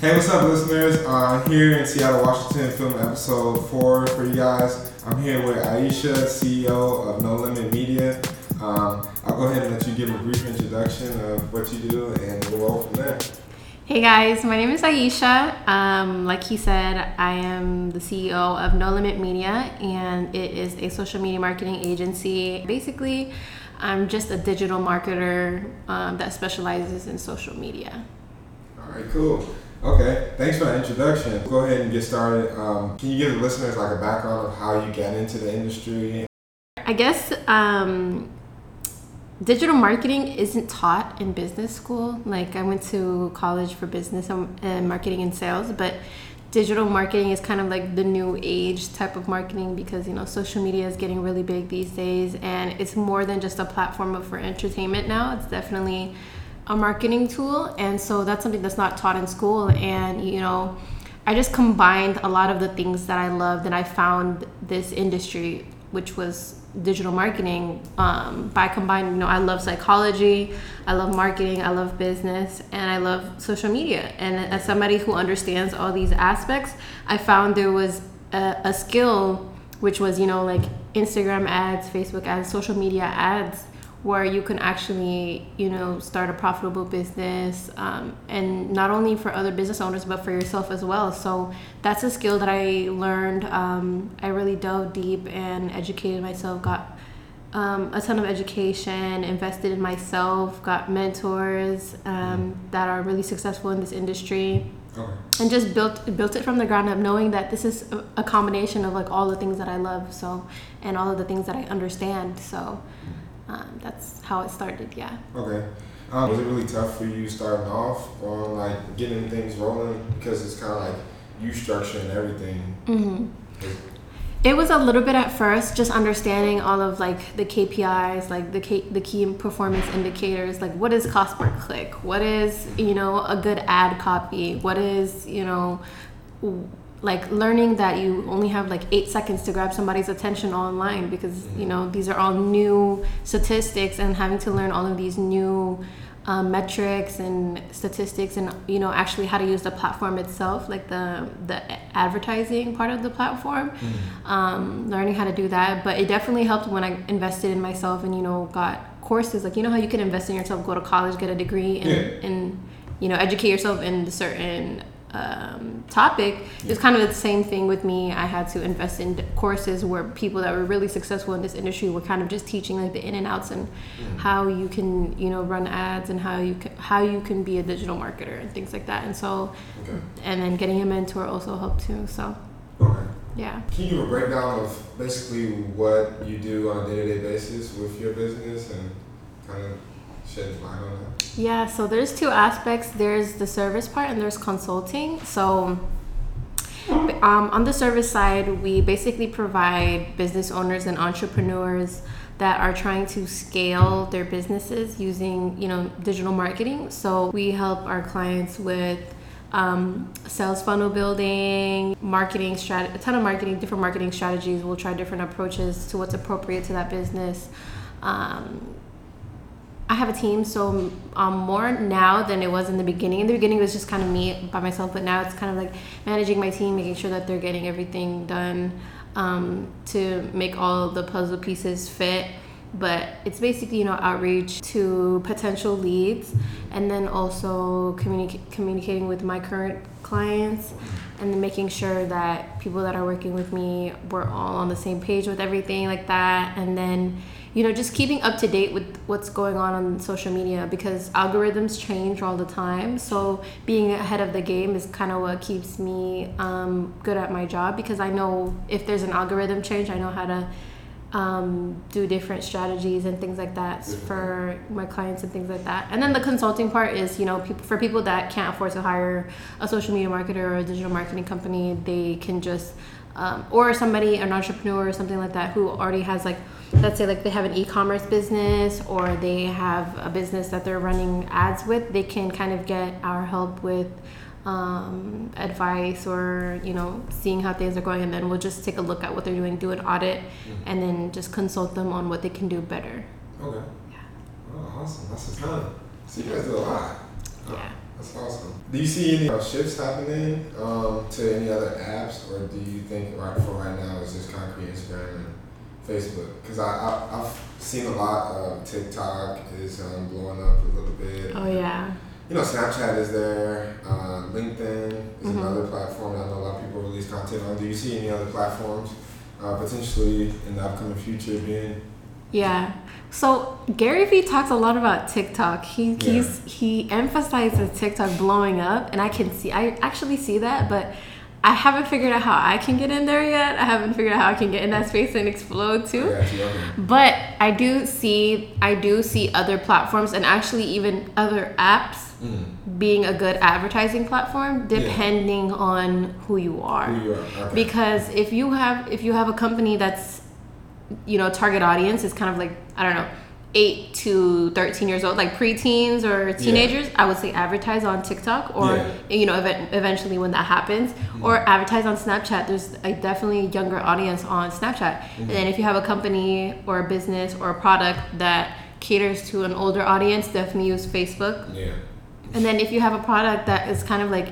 Hey, what's up, listeners? I'm uh, here in Seattle, Washington, filming episode four for you guys. I'm here with Aishah, CEO of No Limit Media. Um, I'll go ahead and let you give a brief introduction of what you do, and we'll roll from there. Hey guys, my name is Aishah. Um, like he said, I am the CEO of No Limit Media, and it is a social media marketing agency. Basically, I'm just a digital marketer um, that specializes in social media. All right, cool. Okay, thanks for that introduction. Go ahead and get started. Um, can you give the listeners like a background of how you got into the industry? I guess um, digital marketing isn't taught in business school. Like I went to college for business and marketing and sales, but digital marketing is kind of like the new age type of marketing because you know social media is getting really big these days and it's more than just a platform for entertainment now. It's definitely a marketing tool and so that's something that's not taught in school and you know I just combined a lot of the things that I loved and I found this industry which was digital marketing um, by combining you know i love psychology i love marketing i love business and i love social media. And as somebody who understands all these aspects i found there was a, a skill which was you know like instagram ads facebook ads social media ads where you can actually you know start a profitable business um, and not only for other business owners but for yourself as well. So that's a skill that i learned um, i really dove deep and educated myself got um, a ton of education invested in myself got mentors um, that are really successful in this industry. Okay. and just built built it from the ground up knowing that this is a, a combination of like all the things that i love so and all of the things that i understand so um, that's how it started. Yeah. Okay. Um, was it really tough for you starting off on like getting things rolling because it's kind of like you structuring everything? Mm-hmm. It was a little bit at first, just understanding all of like the KPIs, like the key, the key performance indicators, like what is cost per click, what is you know a good ad copy, what is you know like learning that you only have like eight seconds to grab somebody's attention online because you know these are all new statistics and having to learn all of these new um, metrics and statistics and you know actually how to use the platform itself like the the advertising part of the platform mm-hmm. um, learning how to do that but it definitely helped when i invested in myself and you know got courses like you know how you can invest in yourself go to college get a degree and, yeah. and you know educate yourself in certain um, topic yeah. it's kind of the same thing with me i had to invest in courses where people that were really successful in this industry were kind of just teaching like the in and outs and mm. how you can you know run ads and how you can how you can be a digital marketer and things like that and so okay. and then getting a mentor also helped too so okay yeah can you give a breakdown of basically what you do on a day-to-day basis with your business and kind of shed light on that yeah, so there's two aspects. There's the service part and there's consulting. So um, on the service side, we basically provide business owners and entrepreneurs that are trying to scale their businesses using, you know, digital marketing. So we help our clients with um, sales funnel building, marketing strategy, a ton of marketing, different marketing strategies. We'll try different approaches to what's appropriate to that business. Um, I have a team, so um, more now than it was in the beginning. In the beginning, it was just kind of me by myself, but now it's kind of like managing my team, making sure that they're getting everything done um, to make all the puzzle pieces fit. But it's basically, you know, outreach to potential leads and then also communi- communicating with my current clients and then making sure that people that are working with me, we're all on the same page with everything like that. And then you know just keeping up to date with what's going on on social media because algorithms change all the time so being ahead of the game is kind of what keeps me um, good at my job because i know if there's an algorithm change i know how to um, do different strategies and things like that for my clients and things like that. And then the consulting part is, you know, people, for people that can't afford to hire a social media marketer or a digital marketing company, they can just, um, or somebody, an entrepreneur or something like that who already has like let's say like they have an e-commerce business or they have a business that they're running ads with they can kind of get our help with um, advice or you know seeing how things are going and then we'll just take a look at what they're doing do an audit mm-hmm. and then just consult them on what they can do better. Okay. Yeah. Oh, awesome. That's a ton. So you guys do a lot. Yeah. That's awesome. Do you see any uh, shifts happening um, to any other apps, or do you think right for right now it's just concrete Instagram and Facebook? Because I, I I've seen a lot of TikTok is um, blowing up a little bit. Oh yeah. You know, Snapchat is there. Uh, LinkedIn is Mhm. another platform that I know a lot of people release content on. Do you see any other platforms uh, potentially in the upcoming future being? Yeah. So Gary Vee talks a lot about TikTok. He Yeah. he's he emphasizes TikTok blowing up, and I can see I actually see that, but I haven't figured out how I can get in there yet. I haven't figured out how I can get in that space and explode too. Okay. But I do see I do see other platforms and actually even other apps Mm. being a good advertising platform depending on who you are Who you are? Because if you have if you have a company that's you know target audience is kind of like i don't know 8 to 13 years old like preteens or teenagers i would say advertise on tiktok or Yeah. you know event, eventually when that happens or advertise on snapchat. There's a definitely younger audience on snapchat. And then if you have a company or a business or a product that caters to an older audience definitely use facebook. Yeah. and then if you have a product that is kind of like,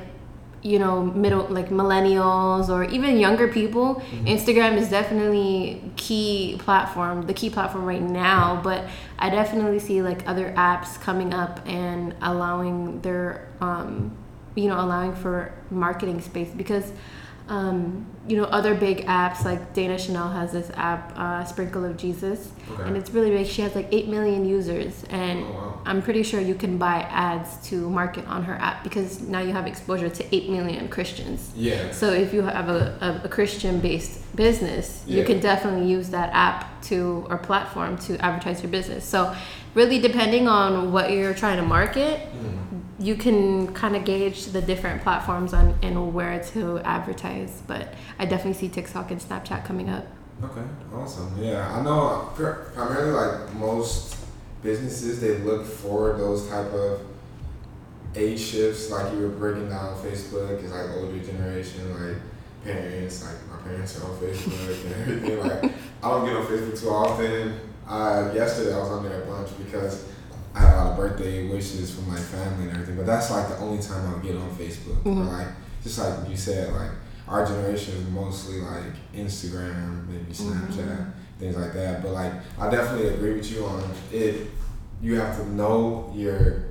you know, middle like millennials or even younger people, Instagram is definitely key platform, the key platform right now. But I definitely see like other apps coming up and allowing their, um, you know, allowing for marketing space because. Um, you know, other big apps like Dana Chanel has this app, uh, Sprinkle of Jesus, Okay. and it's really big. She has like 8 million users, and Oh, wow. I'm pretty sure you can buy ads to market on her app because now you have exposure to 8 million Christians. Yeah. So if you have a, a, a Christian based business, you can definitely use that app to or platform to advertise your business. So really depending on what you're trying to market, Mm. You can kind of gauge the different platforms on and where to advertise. But I definitely see TikTok and Snapchat coming up. Okay, awesome. Yeah, I know pr- primarily like most businesses, they look for those type of age shifts, like you were breaking down Facebook, is like older generation, like parents, like my parents are on Facebook and everything. Like I don't get on Facebook too often. Uh, yesterday I was on there a bunch because I had a lot of birthday wishes from my family and everything, but that's like the only time I'll get on Facebook. Or Mhm. like just like you said, like our generation is mostly like Instagram, maybe Snapchat, things like that. But like I definitely agree with you on it. You have to know your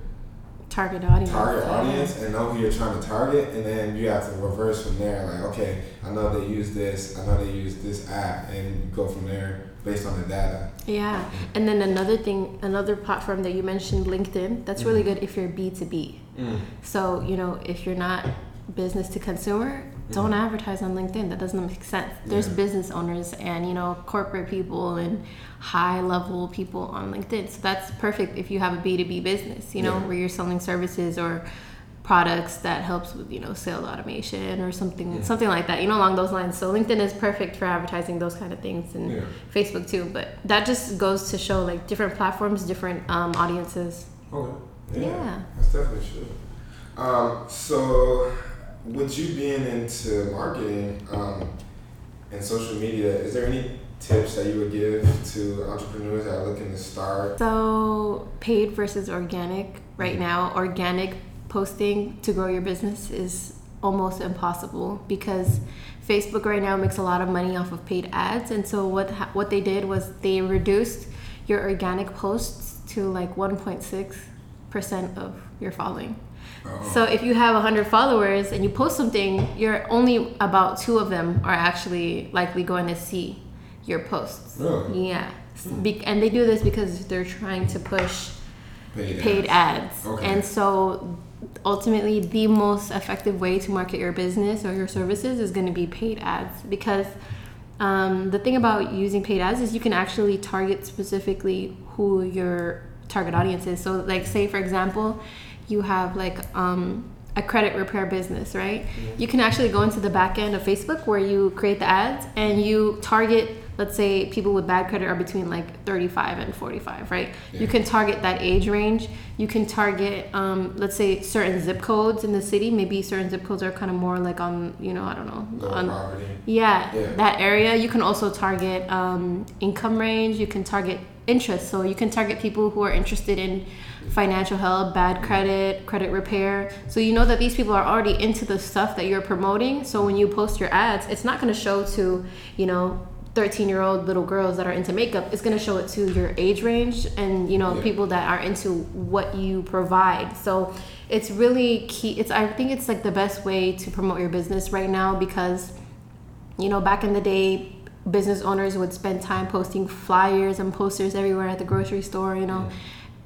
Target audience. target audience and know who you're trying to target, and then you have to reverse from there. Like, okay, I know they use this, I know they use this app, and go from there based on the data. Yeah, and then another thing, another platform that you mentioned, LinkedIn. That's really Mm-hmm. good if you're B two B. So you know, if you're not business to consumer, don't Mhm. advertise on LinkedIn. That doesn't make sense. There's Yeah. business owners and you know corporate people and high level people on LinkedIn. So that's perfect if you have a B two B business. You know, Yeah. where you're selling services or products that helps with you know sales automation or something Yeah. something like that you know along those lines so linkedin is perfect for advertising those kind of things and Yeah. Facebook too, but that just goes to show like different platforms, different um, audiences. Okay. Yeah. That's definitely true. Um, so, with you being into marketing um, and social media, is there any tips that you would give to entrepreneurs that are looking to start? So, paid versus organic right now, organic posting to grow your business is almost impossible because Facebook right now makes a lot of money off of paid ads. And so, what, ha- what they did was they reduced your organic posts to like 1.6% of your following. Oh. So if you have 100 followers and you post something, you're only about two of them are actually likely going to see your posts. Really? Yeah. Hmm. Be- and they do this because they're trying to push paid, paid ads. Okay. And so ultimately the most effective way to market your business or your services is going to be paid ads because um, the thing about using paid ads is you can actually target specifically who your target audience is. So like say for example, you have like um, a credit repair business, right? You can actually go into the back end of Facebook where you create the ads and you target let's say people with bad credit are between like 35 and 45 right you can target that age range you can target um, let's say certain zip codes in the city maybe certain zip codes are kind of more like on you know i don't know on yeah, Yeah. that area. You can also target um, income range. You can target interest. So you can target people who are interested in financial help, bad credit, credit repair. So you know that these people are already into the stuff that you're promoting. So when you post your ads, it's not going to show to, you know, 13 year old little girls that are into makeup it's going to show it to your age range and you know Yeah. people that are into what you provide. So it's really key it's i think it's like the best way to promote your business right now because you know back in the day business owners would spend time posting flyers and posters everywhere at the grocery store you know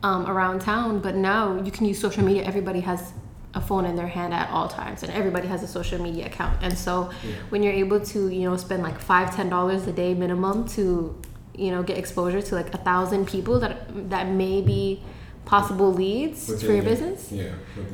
um, around town. But now you can use social media everybody has a phone in their hand at all times and everybody has a social media account and so Yeah. when you're able to you know spend like five ten dollars a day minimum to you know get exposure to like a thousand people that that may be possible leads Within for your business Yeah.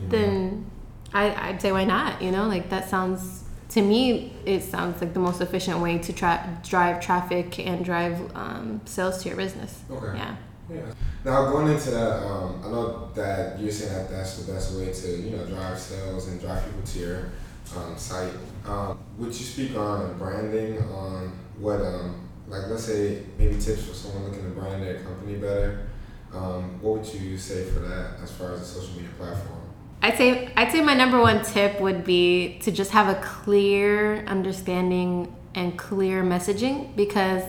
then I, I'd say why not? You know, like that sounds to me it sounds like the most efficient way to tra- drive traffic and drive um, sales to your business. Okay. Yeah. Yeah. Now going into that, um, I know that you're saying that that's the best way to you know drive sales and drive people to your um, site. Um, would you speak on branding? On what, um, like let's say maybe tips for someone looking to brand their company better? Um, what would you say for that as far as a social media platform? I'd say I'd say my number one tip would be to just have a clear understanding and clear messaging because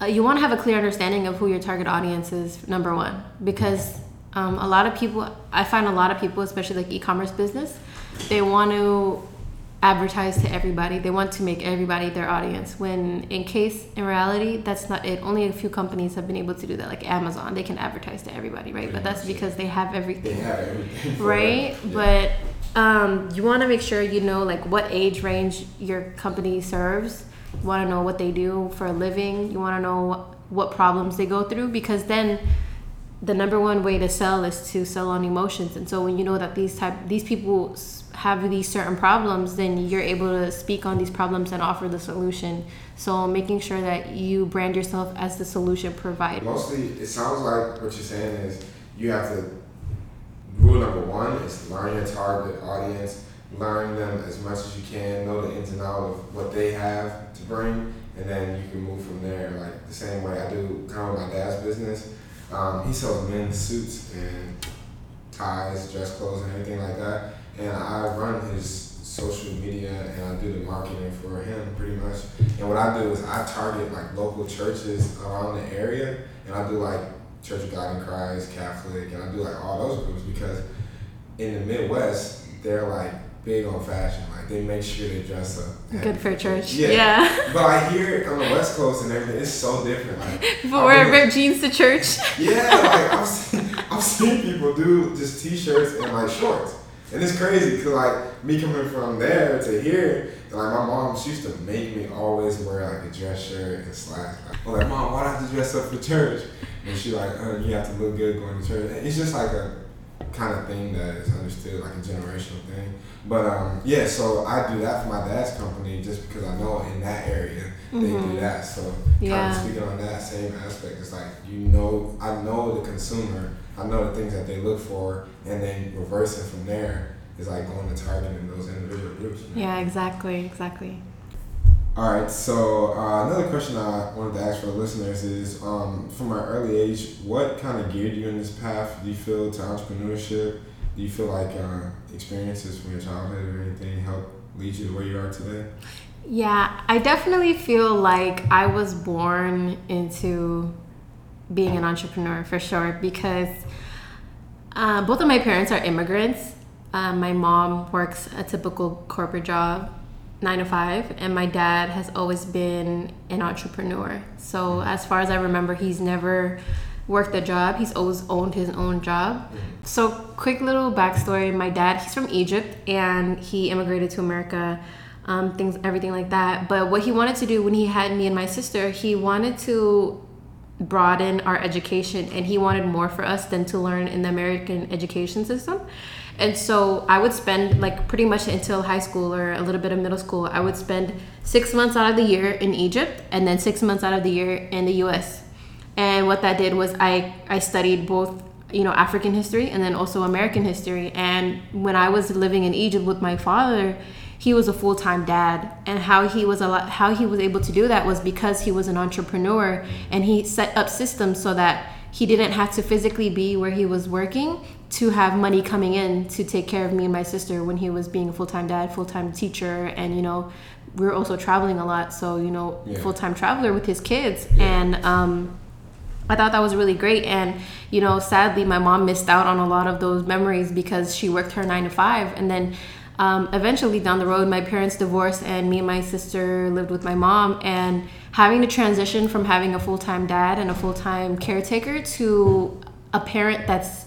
uh, you want to have a clear understanding of who your target audience is. Number one, because um, a lot of people, I find a lot of people, especially like e-commerce business, they want to advertise to everybody. They want to make everybody their audience. When in case in reality, that's not it. Only a few companies have been able to do that, like Amazon. They can advertise to everybody, right? But that's because they have everything They have everything. right. Yeah. but um, you want to make sure you know like what age range your company serves want to know what they do for a living you want to know what, problems they go through because then the number one way to sell is to sell on emotions and so when you know that these type these people have these certain problems then you're able to speak on these problems and offer the solution so making sure that you brand yourself as the solution provider Mostly, it sounds like what you're saying is you have to. Rule number one is learn your target audience, learn them as much as you can, know the ins and outs of what they have to bring, and then you can move from there. Like the same way I do kind of my dad's business. Um, he sells men's suits and ties, dress clothes, and everything like that. And I run his social media and I do the marketing for him pretty much. And what I do is I target like local churches around the area, and I do like Church of God in Christ, Catholic, and I do like all those groups because in the Midwest they're like big on fashion. Like they make sure they dress up. good for church Yeah. yeah, But I hear it on the West Coast and everything. It's so different. Like people wear ripped jeans to church yeah, like I've seen, I've seen people do just t-shirts and like shorts, and it's crazy because like me coming from there to here, and like my mom, she used to make me always wear like a dress shirt and slacks. Like, I'm like, mom, why do I have to dress up for church? And she like, uh, you have to look good going to church. And it's just like a kind of thing that is understood, like a generational thing. But um, yeah, so I do that for my dad's company just because I know in that area they do Mhm. that. So kind Yeah. of speaking on that same aspect, it's like you know, I know the consumer, I know the things that they look for, and then reversing from there is like going to targeting those individual groups. you know? Yeah, exactly, exactly. All right. So uh, another question I wanted to ask for the listeners is, um, from an early age, what kind of geared you in this path? Do you feel to entrepreneurship? Do you feel like uh, experiences from your childhood or anything helped lead you to where you are today? Yeah, I definitely feel like I was born into being an entrepreneur for sure because uh, both of my parents are immigrants. Uh, my mom works a typical corporate job, nine to five, and my dad has always been an entrepreneur. So, as far as I remember, he's never worked a job, he's always owned his own job. So, quick little backstory my dad, he's from Egypt and he immigrated to America. Um, things, everything like that. But what he wanted to do when he had me and my sister, he wanted to broaden our education and he wanted more for us than to learn in the American education system. And so I would spend like pretty much until high school or a little bit of middle school, I would spend six months out of the year in Egypt and then six months out of the year in the US. And what that did was I, I studied both you know African history and then also American history. And when I was living in Egypt with my father, he was a full-time dad and how he was a lot, how he was able to do that was because he was an entrepreneur and he set up systems so that he didn't have to physically be where he was working to have money coming in to take care of me and my sister when he was being a full-time dad full-time teacher and you know we were also traveling a lot so you know Yeah. full-time traveler with his kids Yeah. and um I thought that was really great. And, you know, sadly, my mom missed out on a lot of those memories because she worked her nine to five. And then um, eventually down the road, my parents divorced, and me and my sister lived with my mom. And having to transition from having a full time dad and a full time caretaker to a parent that's,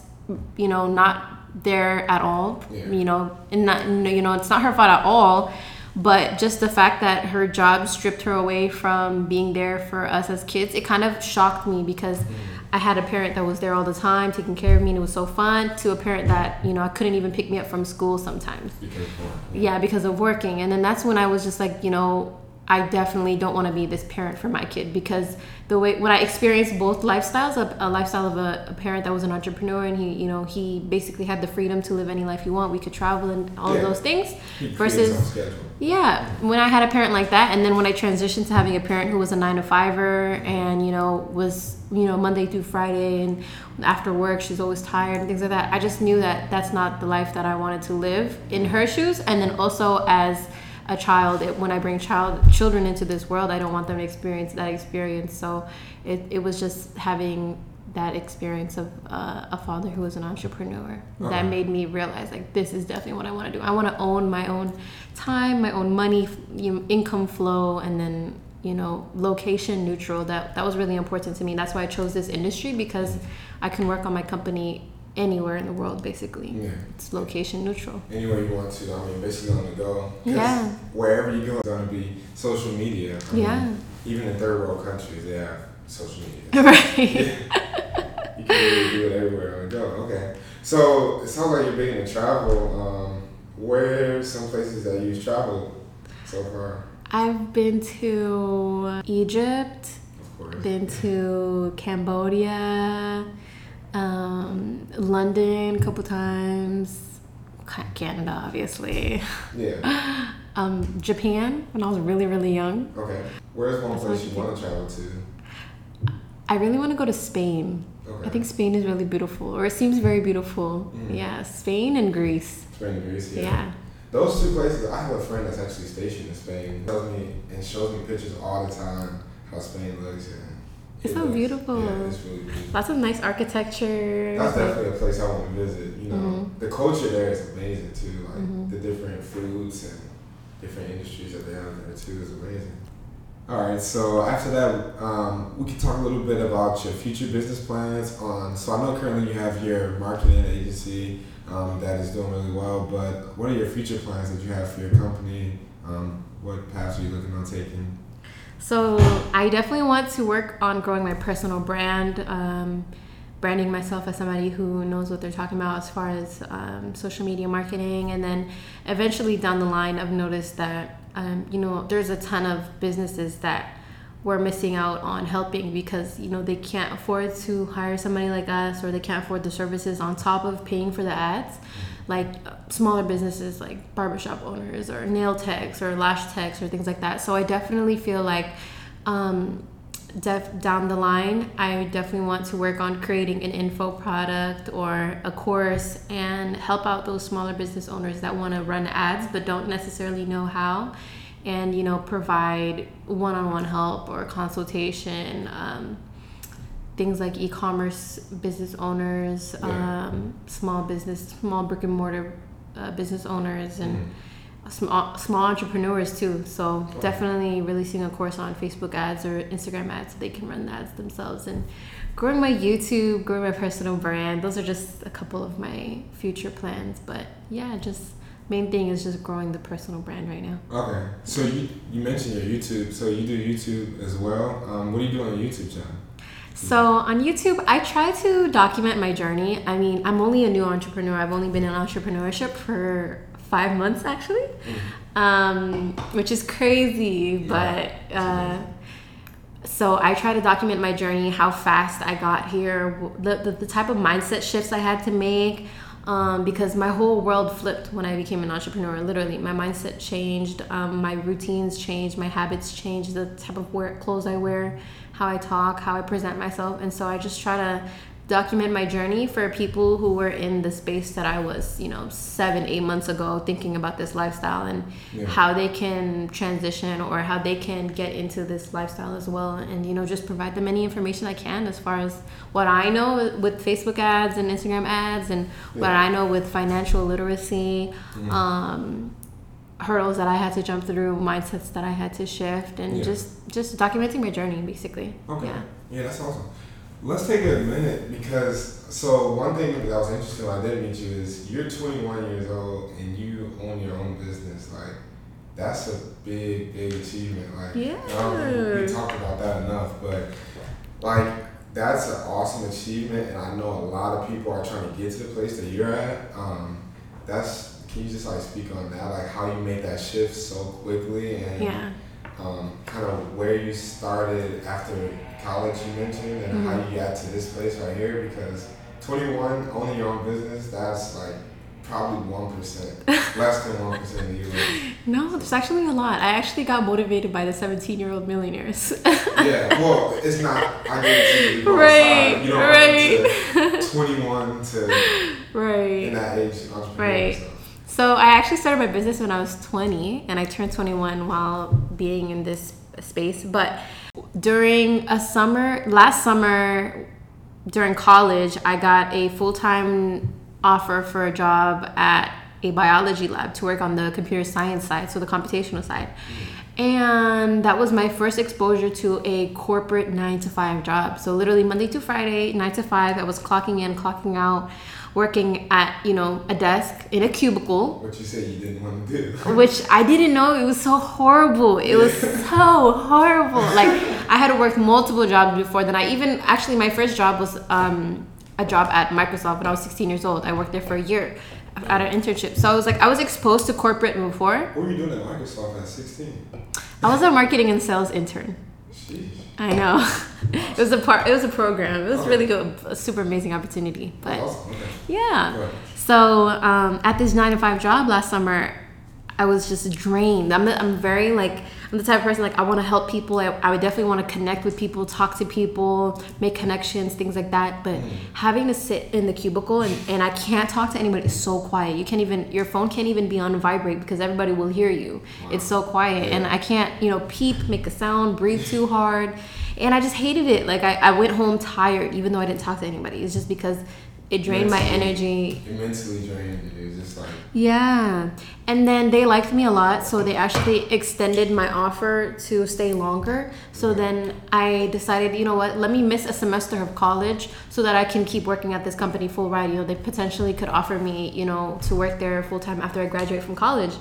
you know, not there at all, Yeah. you know, and not, you know, it's not her fault at all but just the fact that her job stripped her away from being there for us as kids it kind of shocked me because mm. i had a parent that was there all the time taking care of me and it was so fun to a parent that you know i couldn't even pick me up from school sometimes. Because yeah. Because of working. And then that's when i was just like you know i definitely don't want to be this parent for my kid because the way when i experienced both lifestyles a, a lifestyle of a, a parent that was an entrepreneur and he you know he basically had the freedom to live any life he want we could travel and all Yeah. of those things He versus yeah, when I had a parent like that, and then when I transitioned to having a parent who was a nine to fiver, and you know was you know Monday through Friday, and after work she's always tired and things like that. I just knew that that's not the life that I wanted to live in her shoes, and then also as a child, it, when I bring child children into this world, I don't want them to experience that experience. So it, it was just having that experience of uh, a father who was an entrepreneur that made me realize like this is definitely what I want to do. I want to own my own time, my own money, you know, income flow, and then you know location neutral. That that was really important to me. That's why I chose this industry because I can work on my company anywhere in the world. Basically, Yeah. it's location neutral. Anywhere you want to. I mean, basically on the go. Yeah. Wherever you go, it's going to be social media. I mean, Yeah, even in third world countries, they have social media. right. you can really do it everywhere on the go. Okay. So it sounds like you're big into travel. Um, where are some places that you've traveled so far? I've been to Egypt. Of course. been to Cambodia, um, London a couple times, Canada, obviously, Yeah. um, Japan when I was really, really young. Okay. Where's one That's place you want to travel to? I really want to go to Spain. Okay. I think Spain is really beautiful, or it seems very beautiful. Mhm. Yeah, Spain and Greece. Spain and Greece. Yeah. Yeah. Those two places. I have a friend that's actually stationed in Spain. He tells me and shows me pictures all the time how Spain looks. And It's so beautiful. Yeah, it's really beautiful. Lots of nice architecture. That's definitely a place I want to visit. You know, Mhm. the culture there is amazing too. Like Mhm. the different foods and different industries that they have there too is amazing. All right, so after that, um, we can talk a little bit about your future business plans. On so I know currently you have your marketing agency um, that is doing really well, but what are your future plans that you have for your company? Um, what paths are you looking on taking? So I definitely want to work on growing my personal brand, um, branding myself as somebody who knows what they're talking about as far as um, social media marketing, and then eventually down the line, I've noticed that um, you know there's a ton of businesses that we're missing out on helping because you know they can't afford to hire somebody like us or they can't afford the services on top of paying for the ads like smaller businesses like barbershop owners or nail techs or lash techs or things like that. So i definitely feel like um, def- down the line i definitely want to work on creating an info product or a course and help out those smaller business owners that want to run ads but don't necessarily know how and you know provide one-on-one help or consultation um, things like e-commerce business owners Yeah. um, small business small brick and mortar uh, business owners and Mhm. small, small entrepreneurs too so definitely releasing a course on facebook ads or instagram ads so they can run the ads themselves and growing my youtube growing my personal brand those are just a couple of my future plans but yeah just main thing is just growing the personal brand right now Okay, so you you mentioned your YouTube, so you do YouTube as well. Um, what do you do on your YouTube channel? So on YouTube, I try to document my journey. I mean, I'm only a new entrepreneur. I've only been in entrepreneurship for five months actually, um, which is crazy. But uh, so I try to document my journey, how fast I got here, the, the, the type of mindset shifts I had to make. Um, because my whole world flipped when I became an entrepreneur. Literally, my mindset changed, um, my routines changed, my habits changed, the type of wear, clothes I wear, how I talk, how I present myself, and so I just try to document my journey for people who were in the space that I was, you know, seven, eight months ago, thinking about this lifestyle and Yeah. how they can transition or how they can get into this lifestyle as well, and you know, just provide them any information I can as far as what I know with Facebook ads and Instagram ads, and what I know with financial literacy. Mhm. Um, hurdles that I had to jump through, mindsets that I had to shift, and Yeah. just just documenting my journey, basically. Okay. Yeah. Yeah, that's awesome. Let's take a minute because so one thing that was interesting when I did meet you is you're 21 years old and you own your own business. Like that's a big, big achievement. Like I don't think we talked about that enough, but like that's an awesome achievement, and I know a lot of people are trying to get to the place that you're at. Um, that's can you just like speak on that, like how you made that shift so quickly and Yeah. um, kind of where you started after college you mentioned and how Mhm. you got to this place right here because 21 owning your own business that's like probably 1% less than 1% of the US No, there's actually a lot. I actually got motivated by the 17 year old millionaires. yeah well it's not I guarantee you, you Right, you don't right. to 21 to in right. that age entrepreneur Right. so. So I actually started my business when I was 20 and I turned 21 while being in this space. But during a summer, last summer, during college, I got a full time offer for a job at a biology lab to work on the computer science side, so the computational side. And that was my first exposure to a corporate nine to five job. So literally Monday to Friday, nine to five, I was clocking in, clocking out, working at, you know, a desk in a cubicle what you said you didn't want to do which I didn't know it was so horrible. It was so horrible. Like I had worked multiple jobs before then. I even actually my first job was um, a job at Microsoft when I was 16 years old. I worked there for a year at an internship. So I was like I was exposed to corporate before. what were you doing at Microsoft at 16 I was a marketing and sales intern. Sheesh. I know. it was a part. It was a program. It was really good. A super amazing opportunity. But awesome okay yeah. So um, at this nine to five job last summer, I was just drained. I'm, I'm very like I'm the type of person like I want to help people. I, I would definitely want to connect with people, talk to people, make connections, things like that. But mm. having to sit in the cubicle and, and I can't talk to anybody. It's so quiet. You can't even your phone can't even be on vibrate because everybody will hear you. It's so quiet and I can't you know peep, make a sound, breathe too hard, and I just hated it. Like I, I went home tired even though I didn't talk to anybody. It's just because it drained my energy it mentally drained It was just like yeah. And then they liked me a lot, so they actually extended my offer to stay longer. So then I decided, you know what, let me miss a semester of college so that I can keep working at this company full ride. You know, they potentially could offer me, you know, to work there full time after I graduate from college.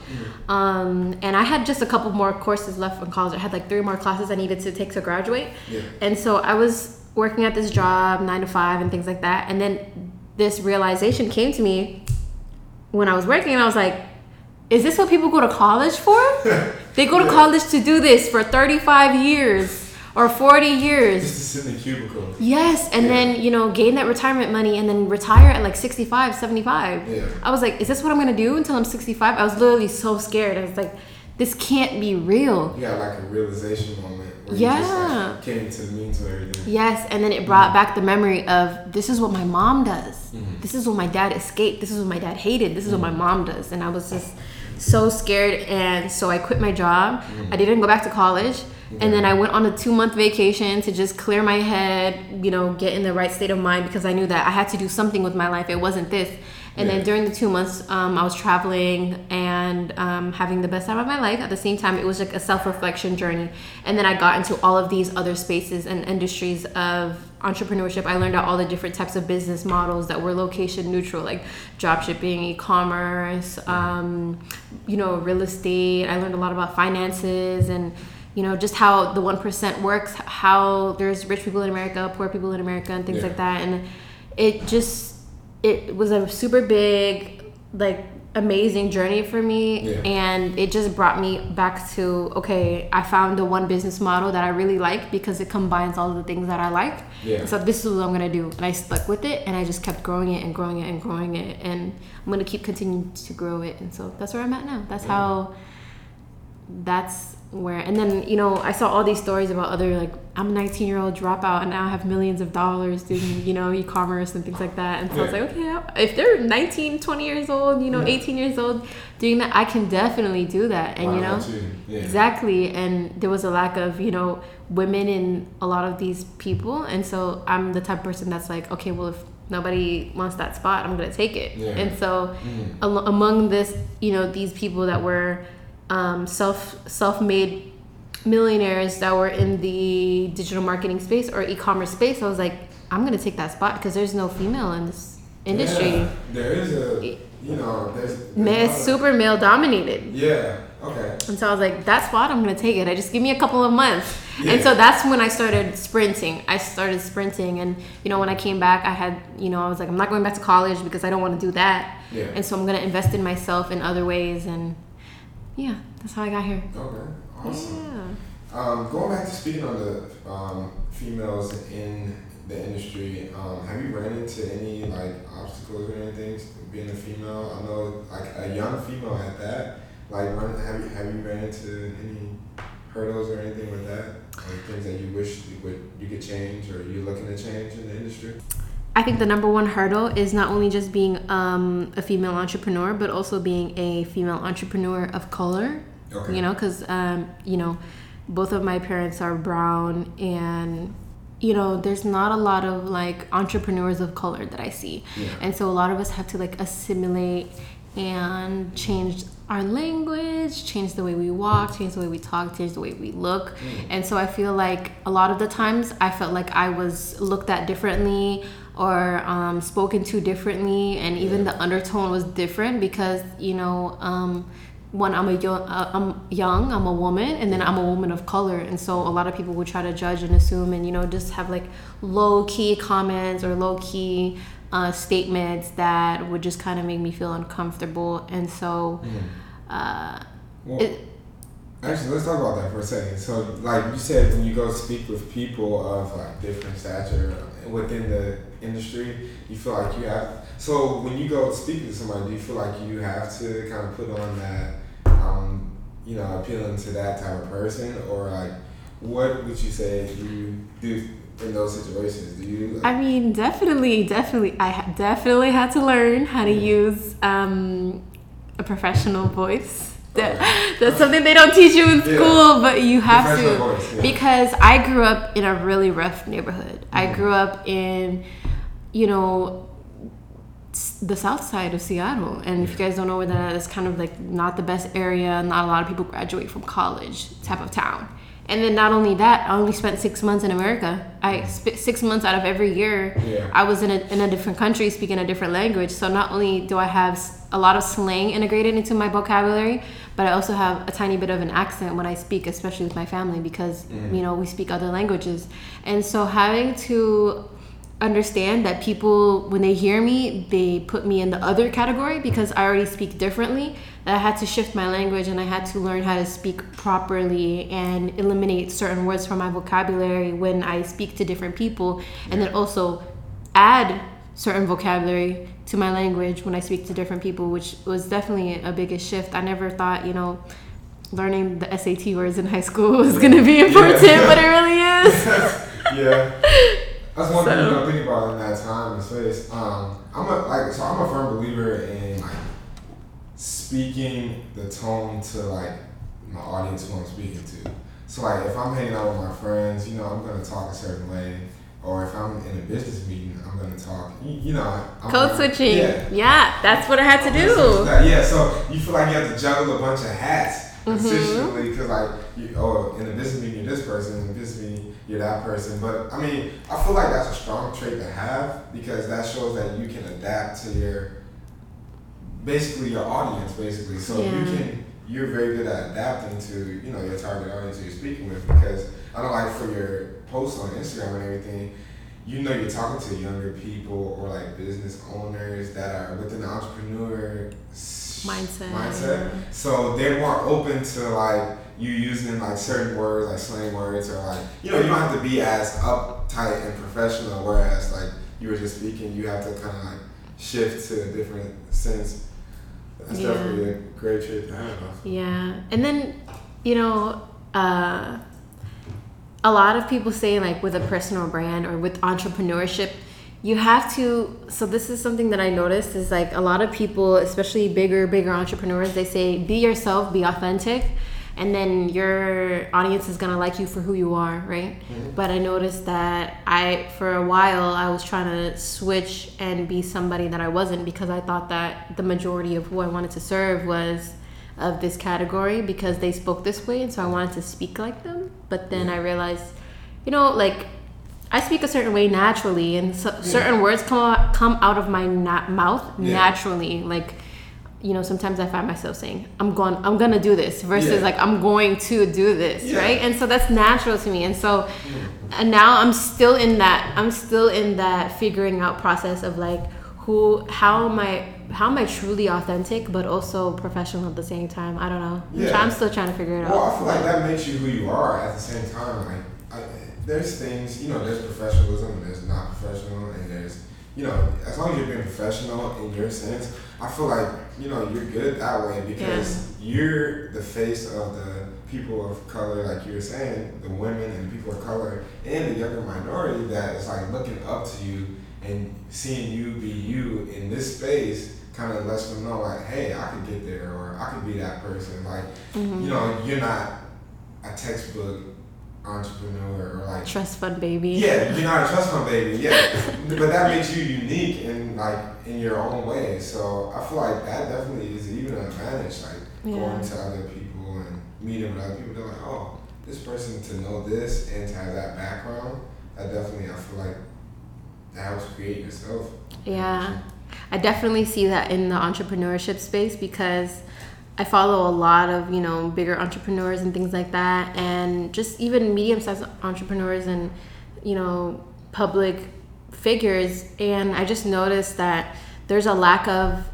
Um, and I had just a couple more courses left from college. I had like three more classes I needed to take to graduate. yeah And so I was working at this job, nine to five, and things like that. And then this realization came to me when I was working, and I was like, is this what people go to college for? they go to Yeah. college to do this for 35 years or 40 years. just to sit in the cubicle Yes, and Yeah. then, you know, gain that retirement money and then retire at like 65, 75. Yeah. I was like, is this what I'm gonna do until I'm 65? I was literally so scared. I was like, this can't be real. You got like a realization moment you just Yeah. like came to the means of everything. Yes, and then it brought mm. back the memory of this is what my mom does. Mhm. This is what my dad escaped. This is what my dad hated. This is what my mm-hmm. mom does. And I was just so scared. And so I quit my job. Mm-hmm. I didn't go back to college. And then I went on a two month vacation to just clear my head, you know, get in the right state of mind because I knew that I had to do something with my life. It wasn't this. And Yeah. then during the two months, um, I was traveling and um, having the best time of my life. At the same time, it was like a self reflection journey. And then I got into all of these other spaces and industries of entrepreneurship. I learned about all the different types of business models that were location neutral, like dropshipping, e commerce, um, you know, real estate. I learned a lot about finances and you know just how the 1% works how there's rich people in america poor people in america and things Yeah. like that and it just it was a super big like amazing journey for me Yeah. and it just brought me back to okay i found the one business model that i really like because it combines all of the things that i like Yeah. so this is what i'm gonna do and i stuck with it and i just kept growing it and growing it and growing it and i'm gonna keep continuing to grow it and so that's where i'm at now that's Yeah. how that's where and then you know i saw all these stories about other like i'm a 19 year old dropout and now i have millions of dollars doing you know e-commerce and things like that and so Yeah. i was like okay if they're 19 20 years old you know Yeah. 18 years old doing that i can definitely do that and Why you know? Yeah. exactly and there was a lack of you know women in a lot of these people and so i'm the type of person that's like okay well if nobody wants that spot i'm gonna take it and so Mhm. al- among this you know these people that were um, self self-made millionaires that were in the digital marketing space or e-commerce space i was like i'm gonna take that spot because there's no female in this industry Yeah, there is a, you know, there's. there's super male dominated Yeah. Okay. and so I was like, that spot, I'm gonna take it. I just give me a couple of months. Yeah. And so that's when I started sprinting. I started sprinting, and you know, when I came back, I had, you know, I was like, I'm not going back to college because I don't want to do that. Yeah. And so I'm gonna invest in myself in other ways, and yeah, that's how I got here. Okay. Awesome. Yeah. Um, going back to speaking on the um, females in the industry, um, have you ran into any like obstacles or anything being a female? I know like a young female at that. Like, run, have you have you ran into any hurdles or anything with that? Like things that you wish you would you could change or you're looking to change in the industry? I think the number one hurdle is not only just being um, a female entrepreneur, but also being a female entrepreneur of color. Okay. You know, because um, you know, both of my parents are brown, and you know, there's not a lot of like entrepreneurs of color that I see, Yeah. and so a lot of us have to like assimilate and change our language, change the way we walk, change the way we talk, change the way we look. And so I feel like a lot of the times I felt like I was looked at differently or um, spoken to differently, and even the undertone was different because you know. Um, one I'm a young, uh, I'm young, I'm a woman, and then I'm a woman of color, and so a lot of people would try to judge and assume, and you know, just have like low key comments or low key uh, statements that would just kind of make me feel uncomfortable, and so uh, Well, it, Actually, let's talk about that for a second. So, like you said, when you go speak with people of like different stature within the industry, you feel like you have. So, when you go speak to somebody, do you feel like you have to kind of put on that, um, you know, appealing to that type of person, or like, what would you say you do in those situations? Do you? I mean, definitely, definitely, I ha- definitely had to learn how to use um, a professional voice. That, that's something they don't teach you in Yeah. school, but you have to. Voice, yeah. Because I grew up in a really rough neighborhood. I Mhm. grew up in, you know, the south side of Seattle. And if you guys don't know where that is, kind of like not the best area. Not a lot of people graduate from college type of town. And then not only that, I only spent six months in America. I spent six months out of every year. Yeah. I was in a, in a different country speaking a different language. So not only do I have a lot of slang integrated into my vocabulary, but I also have a tiny bit of an accent when I speak, especially with my family, because Mhm. you know we speak other languages. And so having to understand that people when they hear me they put me in the other category because i already speak differently that i had to shift my language and i had to learn how to speak properly and eliminate certain words from my vocabulary when i speak to different people and then also add certain vocabulary to my language when i speak to different people which was definitely a biggest shift i never thought you know learning the sat words in high school was going to be important but it really is yeah. That's one thing you So- don't think about in that time and space. Um, I'm a like so I'm a firm believer in like speaking the tone to like my audience who I'm speaking to. So like if I'm hanging out with my friends, you know, I'm gonna talk a certain way. Or if I'm in a business meeting, I'm gonna talk. You, know, I'm Code gonna- switching. Yeah. Yeah. that's what I had to do. Yeah, so you feel like you have to juggle a bunch of hats Mm-hmm. consistently because, like, you, oh, in a business meeting you're this person, in a business meeting you're that person. But I mean, I feel like that's a strong trait to have because that shows that you can adapt to your, basically your audience, basically. So you can, you're very good at adapting to, you know, your target audience you're speaking with because I don't like for your posts on Instagram and everything you know you're talking to younger people or like business owners that are within the entrepreneur Mindset. mindset. So they're more open to like you using like certain words like slang words or like you know you don't have to be as uptight and professional. Whereas like you were just speaking, you have to kind of like shift to a different sense. That's Yeah. definitely a great trait to have. Yeah. And then, you know, uh, a lot of people say like with a personal brand or with entrepreneurship, you have to. So this is something that I noticed is like a lot of people, especially bigger, bigger entrepreneurs, they say be yourself, be authentic. And then your audience is gonna like you for who you are, right? Mm-hmm. But I noticed that I, for a while, I was trying to switch and be somebody that I wasn't because I thought that the majority of who I wanted to serve was of this category because they spoke this way and so I wanted to speak like them. But then I realized, you know, like I speak a certain way naturally and so, certain words come out, come out of my na- mouth Yeah. naturally. Like, you know, sometimes I find myself saying, "I'm going, I'm gonna do this," versus Yeah. like, "I'm going to do this," Yeah. right? And so that's natural to me. And so, and now I'm still in that. I'm still in that figuring out process of like, who, how am I, how am I truly authentic, but also professional at the same time? I don't know. I'm, Yeah. I'm still trying to figure it Well, out. Well, I feel like that makes you who you are at the same time. Like, I, there's things, you know, there's professionalism and there's not professional, and there's, you know, as long as you're being professional in your sense, I feel like, you know, you're good that way because you're the face of the people of color, like you were saying, the women and the people of color, and the younger minority that is like looking up to you and seeing you be you in this space kind of lets them know like hey i could get there or i could be that person like Mm-hmm. you know you're not a textbook entrepreneur or like Trust fund baby. yeah you're not a trust fund baby yeah but that makes you unique in like in your own way so i feel like that definitely is even an advantage like Yeah. going to other people and meeting with other people they're like oh this person to know this and to have that background that definitely i feel like that helps create yourself Yeah, I definitely see that in the entrepreneurship space because I follow a lot of you know bigger entrepreneurs and things like that, and just even medium-sized entrepreneurs and you know public figures, and I just noticed that there's a lack of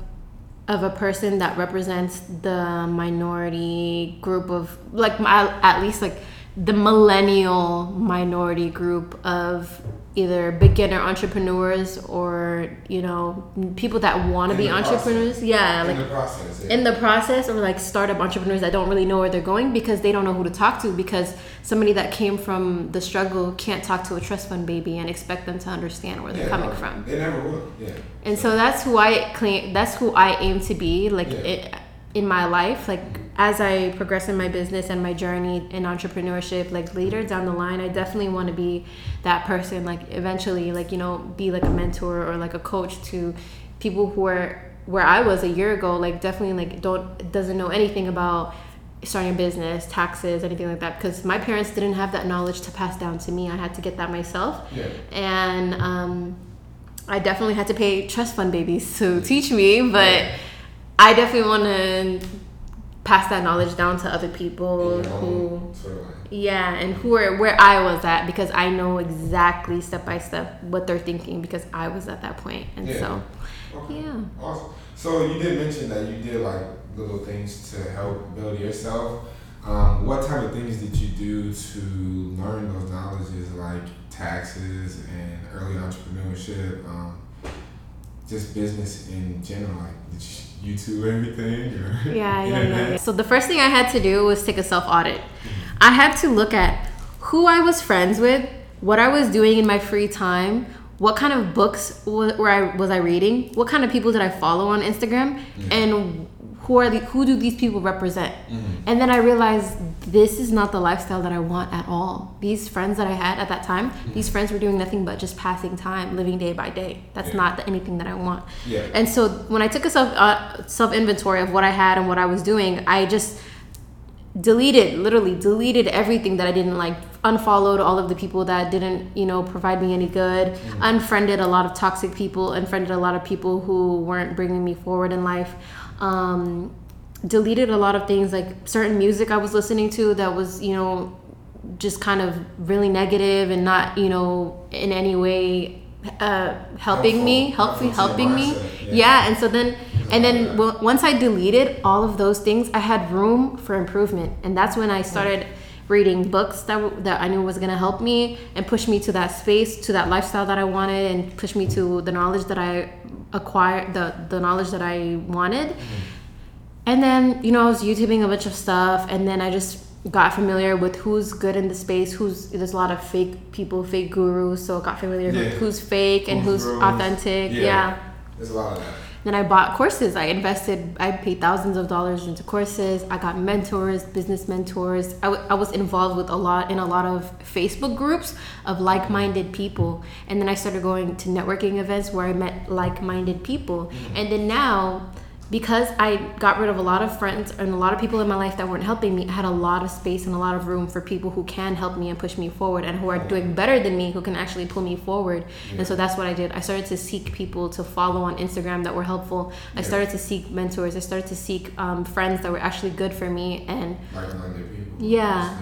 of a person that represents the minority group of like at least like the millennial minority group of either beginner entrepreneurs or you know people that want to be the process. entrepreneurs yeah in like the process yeah. in the process or like startup entrepreneurs that don't really know where they're going because they don't know who to talk to because somebody that came from the struggle can't talk to a trust fund baby and expect them to understand where they're Yeah, coming no, from They never will. Yeah. and so that's who I claim. That's who I aim to be. Like Yeah. it, in my life, like as I progress in my business and my journey in entrepreneurship, like later down the line, I definitely want to be that person. Like eventually, like you know, be like a mentor or like a coach to people who are where I was a year ago. Like definitely, like don't doesn't know anything about starting a business, taxes, anything like that. Because my parents didn't have that knowledge to pass down to me. I had to get that myself Yeah. and um, I definitely had to pay trust fund babies to teach me, but Yeah. I definitely want to pass that knowledge down to other people who, own sort of way. yeah, and who are where I was at because I know exactly step by step what they're thinking because I was at that point, and Yeah. so Okay. yeah. Awesome. So you did mention that you did like little things to help build yourself. Um, what type of things did you do to learn those knowledges like taxes and early entrepreneurship? Um, just business in general. Like, did you YouTube everything? Or Yeah, yeah, yeah, yeah. So the first thing I had to do was take a self audit. I had to look at who I was friends with, what I was doing in my free time, what kind of books were I was I reading, what kind of people did I follow on Instagram, and who are the who do these people represent? Mm-hmm. And then I realized this is not the lifestyle that I want at all. These friends that I had at that time, mm-hmm. these friends were doing nothing but just passing time, living day by day. That's Yeah. not anything that I want. Yeah. And so when I took a self uh, self inventory of what I had and what I was doing, I just deleted literally deleted everything that I didn't like unfollowed all of the people that didn't you know provide me any good mm-hmm. unfriended a lot of toxic people unfriended a lot of people who weren't bringing me forward in life um, deleted a lot of things like certain music I was listening to that was you know just kind of really negative and not you know in any way uh, helping me Helpful. helpful Helpful to your helping me yeah. yeah and so then and then w- once I deleted all of those things, I had room for improvement, and that's when I started reading books that that I knew was gonna help me and push me to that space, to that lifestyle that I wanted, and push me to the knowledge that I acquired, the the knowledge that I wanted. Mm-hmm. And then you know I was YouTubing a bunch of stuff, and then I just got familiar with who's good in the space, who's there's a lot of fake people, fake gurus. So got familiar Yeah. with who's fake and Who's who's authentic. Yeah. yeah. There's a lot of that. Then I bought courses. I invested, I paid thousands of dollars into courses. I got mentors, business mentors. I, w- I was involved with a lot in a lot of Facebook groups of like minded people. And then I started going to networking events where I met like minded people. Mm-hmm. And then now, because I got rid of a lot of friends and a lot of people in my life that weren't helping me, I had a lot of space and a lot of room for people who can help me and push me forward and who are doing better than me, who can actually pull me forward. And so that's what I did. I started to seek people to follow on Instagram that were helpful. I started to seek mentors. I started to seek um, friends that were actually good for me. And Like-minded people. Yeah.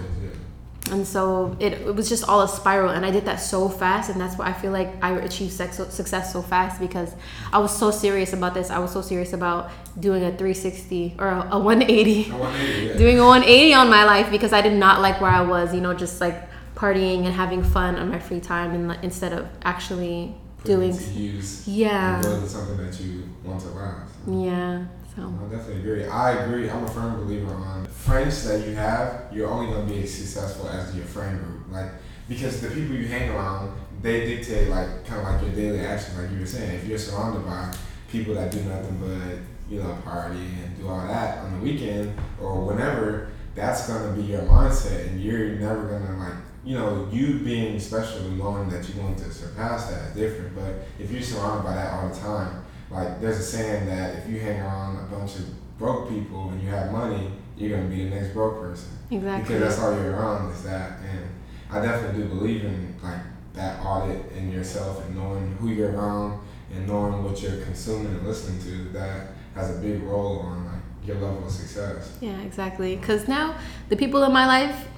That's good, yeah. and so it, it was just all a spiral and i did that so fast and that's why i feel like i achieved sex, success so fast because i was so serious about this i was so serious about doing a 360 or a, a 180 I want to hear, yeah. doing a 180 on my life because i did not like where i was you know just like partying and having fun on my free time and like, instead of actually doing to use yeah building something that you want to last. yeah so I definitely agree. I agree. I'm a firm believer on friends that you have. You're only gonna be as successful as your friend group, like because the people you hang around, they dictate like kind of like your daily actions. Like you were saying, if you're surrounded by people that do nothing but you know party and do all that on the weekend or whenever, that's gonna be your mindset, and you're never gonna like you know you being special and knowing that you want to surpass that is different. But if you're surrounded by that all the time like there's a saying that if you hang around a bunch of broke people and you have money, you're gonna be the next broke person exactly because that's all you're around is that. And I definitely do believe in like that audit in yourself and knowing who you're around and knowing what you're consuming and listening to. That has a big role on like your level of success. Yeah, exactly. Because now the people in my life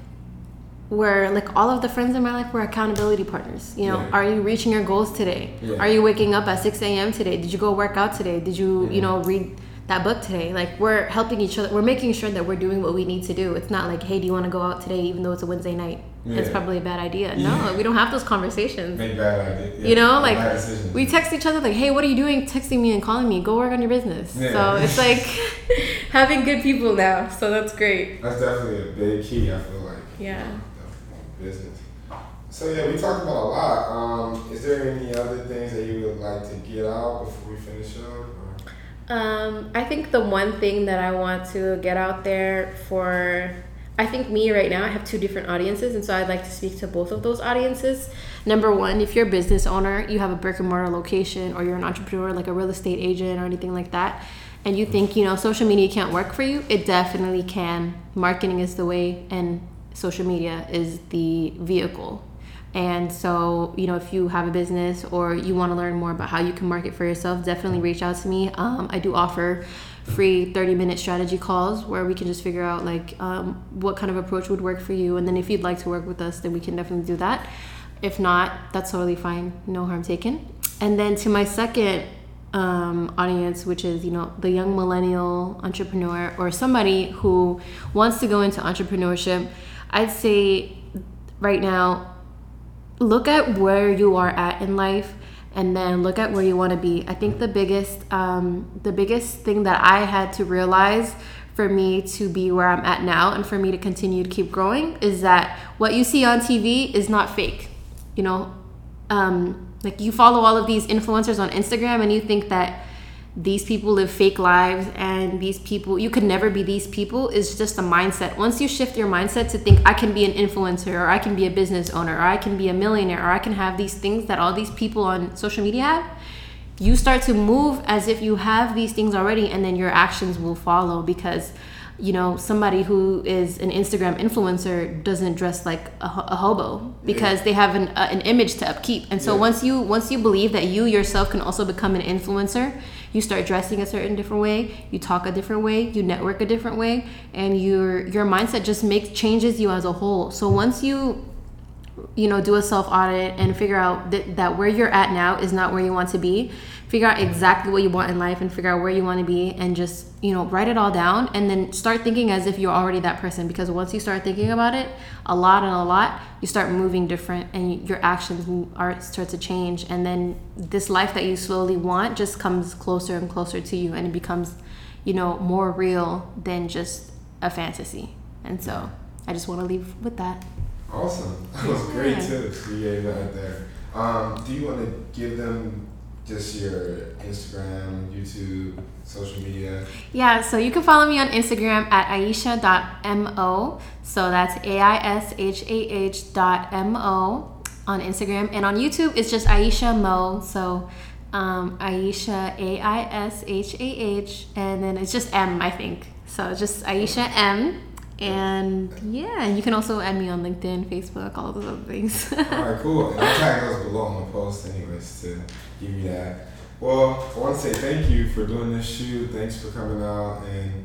were like all of the friends in my life were accountability partners. You know, Yeah. are you reaching your goals today? Yeah. Are you waking up at 6 a.m. today? Did you go work out today? Did you, Yeah. you know, read that book today? Like, we're helping each other. We're making sure that we're doing what we need to do. It's not like, hey, do you want to go out today even though it's a Wednesday night? It's probably a bad idea. No, we don't have those conversations. Make bad ideas. You know, like. We text each other like, "Hey, what are you doing?" Texting me and calling me. Go work on your business. Yeah. So it's like having good people now. So that's great. That's definitely a big key. I feel like. Yeah. Business. So yeah, we talked about a lot. Um, is there any other things that you would like to get out before we finish up? Um, I think the one thing that I want to get out there for, I think me right now, I have two different audiences, and so I'd like to speak to both of those audiences. Number one, if you're a business owner, you have a brick and mortar location, or you're an entrepreneur, like a real estate agent or anything like that, and you think, you know, social media can't work for you, it definitely can. Marketing is the way, and social media is the vehicle. And so, you know, if you have a business or you want to learn more about how you can market for yourself, definitely reach out to me. Um, I do offer free 30 minute strategy calls where we can just figure out like um, what kind of approach would work for you. And then if you'd like to work with us, then we can definitely do that. If not, that's totally fine. No harm taken. And then to my second um, audience, which is you know the young millennial entrepreneur or somebody who wants to go into entrepreneurship, I'd say right now look at where you are at in life and then look at where you want to be. I think the biggest um, the biggest thing that i had to realize for me to be where i'm at now and for me to continue to keep growing is that what you see on tv is not fake you know? Um, like you follow all of these influencers on instagram and you think that these people live fake lives and these people you could never be these people is just a mindset once you shift your mindset to think i can be an influencer or i can be a business owner or i can be a millionaire or i can have these things that all these people on social media have you start to move as if you have these things already and then your actions will follow because you know somebody who is an instagram influencer doesn't dress like a, a hobo because Yeah. they have an, uh, an image to upkeep and so Yeah. once you once you believe that you yourself can also become an influencer you start dressing a certain different way you talk a different way you network a different way and your your mindset just makes changes you as a whole. So once you you know do a self audit and figure out that, that where you're at now is not where you want to be. Figure out exactly what you want in life and figure out where you want to be and just you know write it all down and then start thinking as if you're already that person. Because once you start thinking about it a lot and a lot you start moving different and your actions are start to change. And then this life that you slowly want just comes closer and closer to you and it becomes you know more real than just a fantasy. And so I just want to leave with that. Awesome. That was great tips you gave out there. Um, do you want to give them just your Instagram, YouTube, social media? Yeah, so you can follow me on Instagram at aishah.mo. So that's A I S H A H dot M O on Instagram. And on YouTube, it's just Aishah Mo. So um, Aishah, A I S H A H. And then it's just M, I think. So just Aishah M. And yeah, and you can also add me on LinkedIn, Facebook, all those other things. All right, cool. And I'll tag those below on the post, anyways, to give you that. Well, I want to say thank you for doing this shoot. Thanks for coming out, and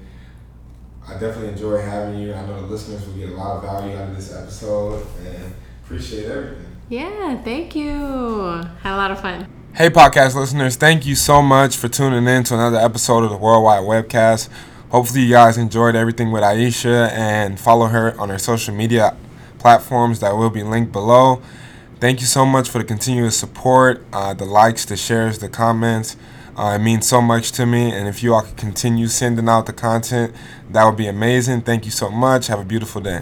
I definitely enjoy having you. I know the listeners will get a lot of value out of this episode, and appreciate everything. yeah, thank you. Had a lot of fun. Hey, podcast listeners, thank you so much for tuning in to another episode of the Worldwide Webcast. Hopefully, you guys enjoyed everything with Aishah and follow her on her social media platforms that will be linked below. Thank you so much for the continuous support, uh, the likes, the shares, the comments. Uh, it means so much to me, and if you all could continue sending out the content, that would be amazing. Thank you so much. Have a beautiful day.